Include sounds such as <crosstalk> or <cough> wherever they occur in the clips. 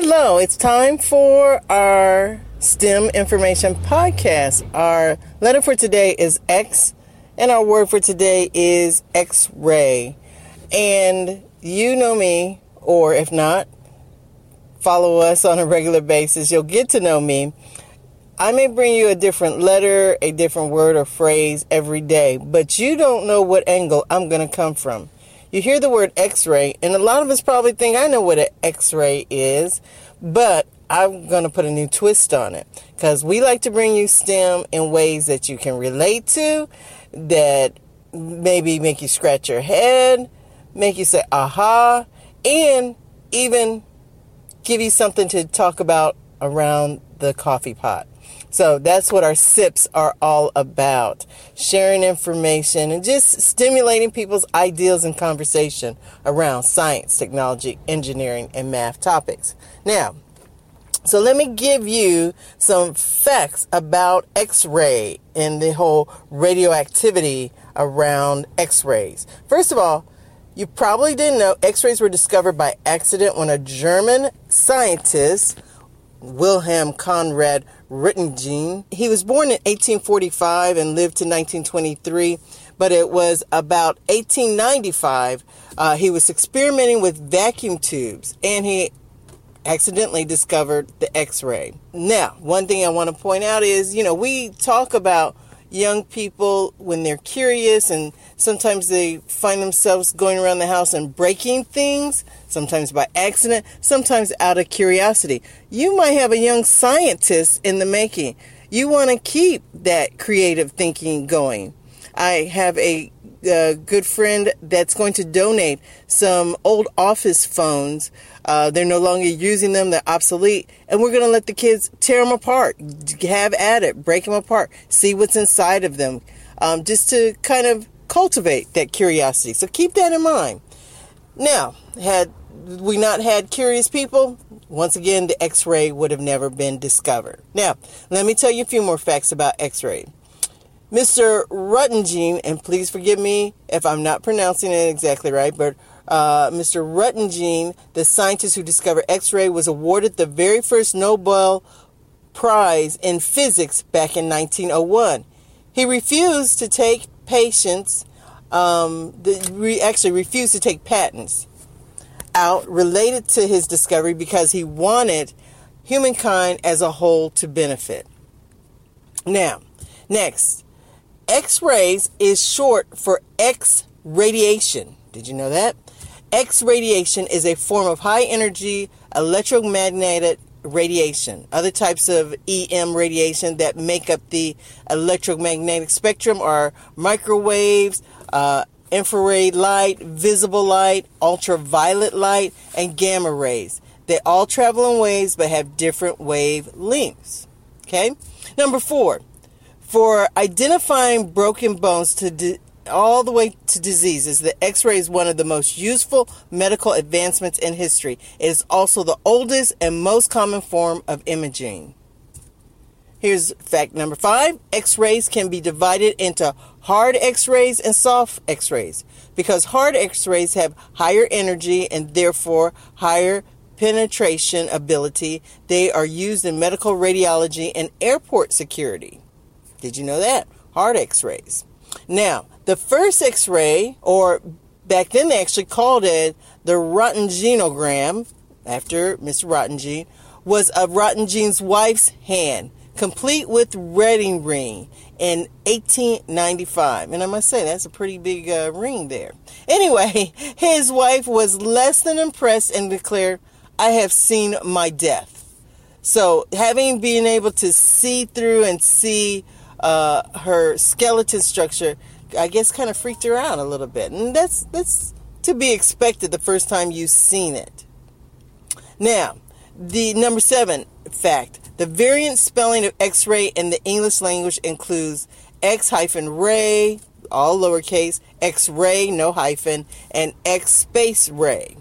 Hello, it's time for our STEM Information Podcast. Our letter for today is X, and our word for today is X ray. And you know me, or if not, follow us on a regular basis, you'll get to know me. I may bring you a different letter, a different word or phrase every day, but you don't know what angle I'm going to come from. You hear the word x ray, and a lot of us probably think I know what an x ray is, but I'm going to put a new twist on it because we like to bring you STEM in ways that you can relate to, that maybe make you scratch your head, make you say, aha, and even give you something to talk about around the coffee pot. So that's what our sips are all about sharing information and just stimulating people's ideas and conversation around science, technology, engineering, and math topics. Now, so let me give you some facts about X-ray and the whole radioactivity around X-rays. First of all, you probably didn't know X-rays were discovered by accident when a German scientist, Wilhelm Conrad Rittingen. he was born in 1845 and lived to 1923, but it was about 1895 uh, he was experimenting with vacuum tubes and he accidentally discovered the x-ray. Now, one thing I want to point out is, you know, we talk about young people when they're curious and sometimes they find themselves going around the house and breaking things, sometimes by accident, sometimes out of curiosity. You might have a young scientist in the making. You want to keep that creative thinking going. I have a, a good friend that's going to donate some old office phones uh, they're no longer using them, they're obsolete. And we're going to let the kids tear them apart, have at it, break them apart, see what's inside of them, um, just to kind of cultivate that curiosity. So keep that in mind. Now, had we not had curious people, once again, the x ray would have never been discovered. Now, let me tell you a few more facts about x ray. Mr. Röntgen, and please forgive me if I'm not pronouncing it exactly right, but uh, Mr. Röntgen, the scientist who discovered X ray, was awarded the very first Nobel Prize in physics back in 1901. He refused to take patients, um, the, re, actually refused to take patents out related to his discovery because he wanted humankind as a whole to benefit. Now, next, X rays is short for X radiation. Did you know that? X radiation is a form of high energy electromagnetic radiation. Other types of EM radiation that make up the electromagnetic spectrum are microwaves, uh, infrared light, visible light, ultraviolet light, and gamma rays. They all travel in waves but have different wave lengths. Okay? Number four, for identifying broken bones to de- all the way to diseases, the X ray is one of the most useful medical advancements in history. It is also the oldest and most common form of imaging. Here's fact number five X rays can be divided into hard X rays and soft X rays. Because hard X rays have higher energy and therefore higher penetration ability, they are used in medical radiology and airport security. Did you know that? Hard X rays. Now, the first X ray, or back then they actually called it the Roentgenogram, after Mr. Röntgen, was of Röntgen's wife's hand, complete with wedding ring in 1895. And I must say, that's a pretty big uh, ring there. Anyway, <laughs> his wife was less than impressed and declared, I have seen my death. So, having been able to see through and see uh, her skeleton structure, I guess kind of freaked her out a little bit. And that's that's to be expected the first time you've seen it. Now, the number 7 fact, the variant spelling of x-ray in the English language includes x hyphen ray, all lowercase, x-ray, no hyphen, and x space ray.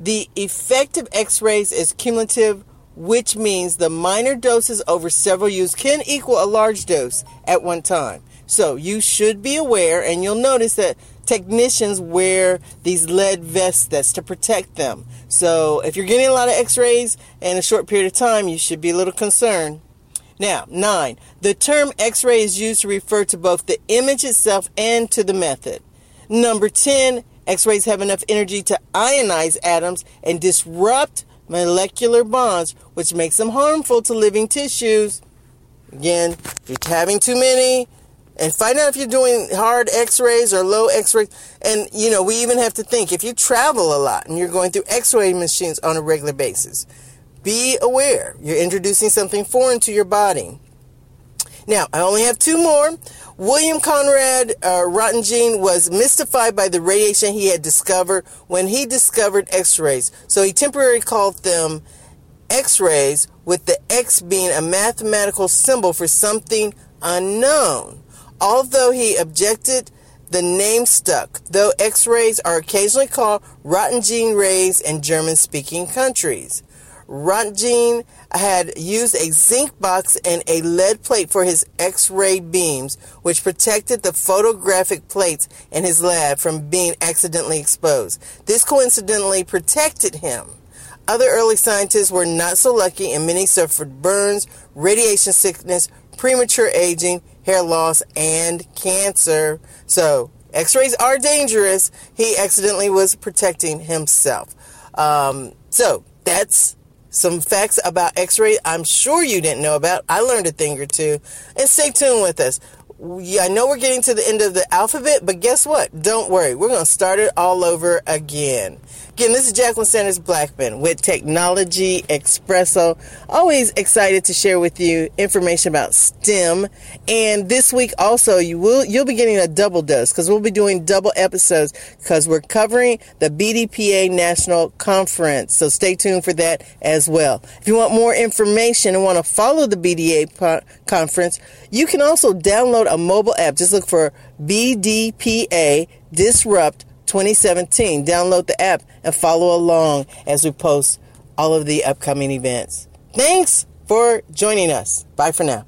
The effect of x-rays is cumulative which means the minor doses over several use can equal a large dose at one time. So you should be aware, and you'll notice that technicians wear these lead vests that's to protect them. So if you're getting a lot of x-rays in a short period of time, you should be a little concerned. Now, nine, the term x-ray is used to refer to both the image itself and to the method. Number 10, x-rays have enough energy to ionize atoms and disrupt molecular bonds, which makes them harmful to living tissues. Again, if you're having too many, and find out if you're doing hard x-rays or low x-rays. And you know we even have to think if you travel a lot and you're going through x-ray machines on a regular basis be aware you're introducing something foreign to your body. Now i only have two more william conrad uh, was mystified by the radiation he had discovered when he discovered x-rays. So he temporarily called them x-rays with the x being a mathematical symbol for something unknown. Although he objected, the name stuck, though X rays are occasionally called Roentgen rays in German speaking countries. Roentgen had used a zinc box and a lead plate for his X ray beams, which protected the photographic plates in his lab from being accidentally exposed. This coincidentally protected him. Other early scientists were not so lucky, and many suffered burns, radiation sickness, premature aging, hair loss, and cancer. So, x rays are dangerous. He accidentally was protecting himself. Um, so, that's some facts about x ray I'm sure you didn't know about. I learned a thing or two. And stay tuned with us. I know we're getting to the end of the alphabet, but guess what? Don't worry. We're going to start it all over again. Again, this is Jacqueline Sanders Blackman with Technology Expresso. Always excited to share with you information about STEM. And this week also you will you'll be getting a double dose because we'll be doing double episodes because we're covering the BDPA National Conference. So stay tuned for that as well. If you want more information and want to follow the BDA po- conference, you can also download a mobile app. Just look for BDPA Disrupt 2017. Download the app and follow along as we post all of the upcoming events. Thanks for joining us. Bye for now.